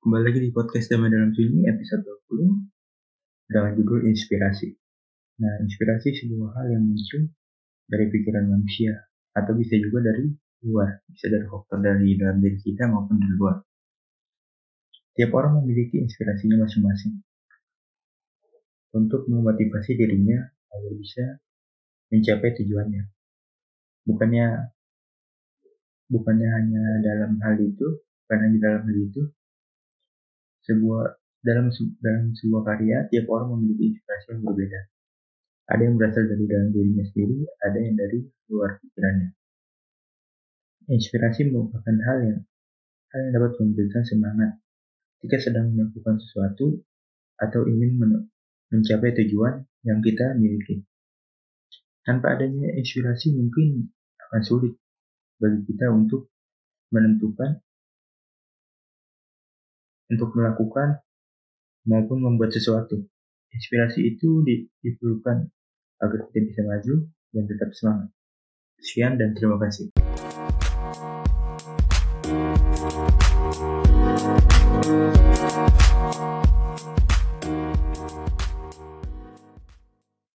kembali lagi di podcast Damai Dalam Sunyi episode 20 dengan judul Inspirasi. Nah, inspirasi sebuah hal yang muncul dari pikiran manusia atau bisa juga dari luar, bisa dari faktor dari dalam diri kita maupun dari luar. Tiap orang memiliki inspirasinya masing-masing untuk memotivasi dirinya agar bisa mencapai tujuannya. Bukannya bukannya hanya dalam hal itu, bukan hanya dalam hal itu, sebuah dalam dalam sebuah karya tiap orang memiliki inspirasi yang berbeda. Ada yang berasal dari dalam dirinya sendiri, ada yang dari luar pikirannya. Inspirasi merupakan hal yang hal yang dapat memberikan semangat jika sedang melakukan sesuatu atau ingin men mencapai tujuan yang kita miliki. Tanpa adanya inspirasi mungkin akan sulit bagi kita untuk menentukan untuk melakukan maupun membuat sesuatu. Inspirasi itu diperlukan agar kita bisa maju dan tetap semangat. Sekian dan terima kasih.